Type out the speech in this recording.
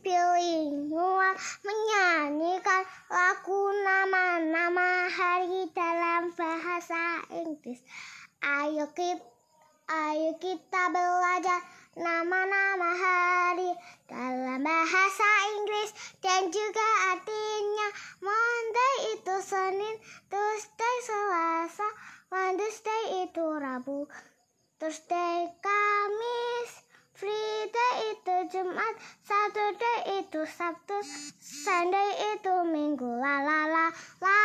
bilingual menyanyikan lagu nama-nama hari dalam bahasa Inggris. Ayo kita, ayo kita belajar nama-nama hari dalam bahasa Inggris dan juga artinya Monday itu Senin, Tuesday Selasa, Wednesday itu Rabu, Thursday Kamis, Jumat, Saturday itu Sabtu, Sunday itu Minggu, la la la la.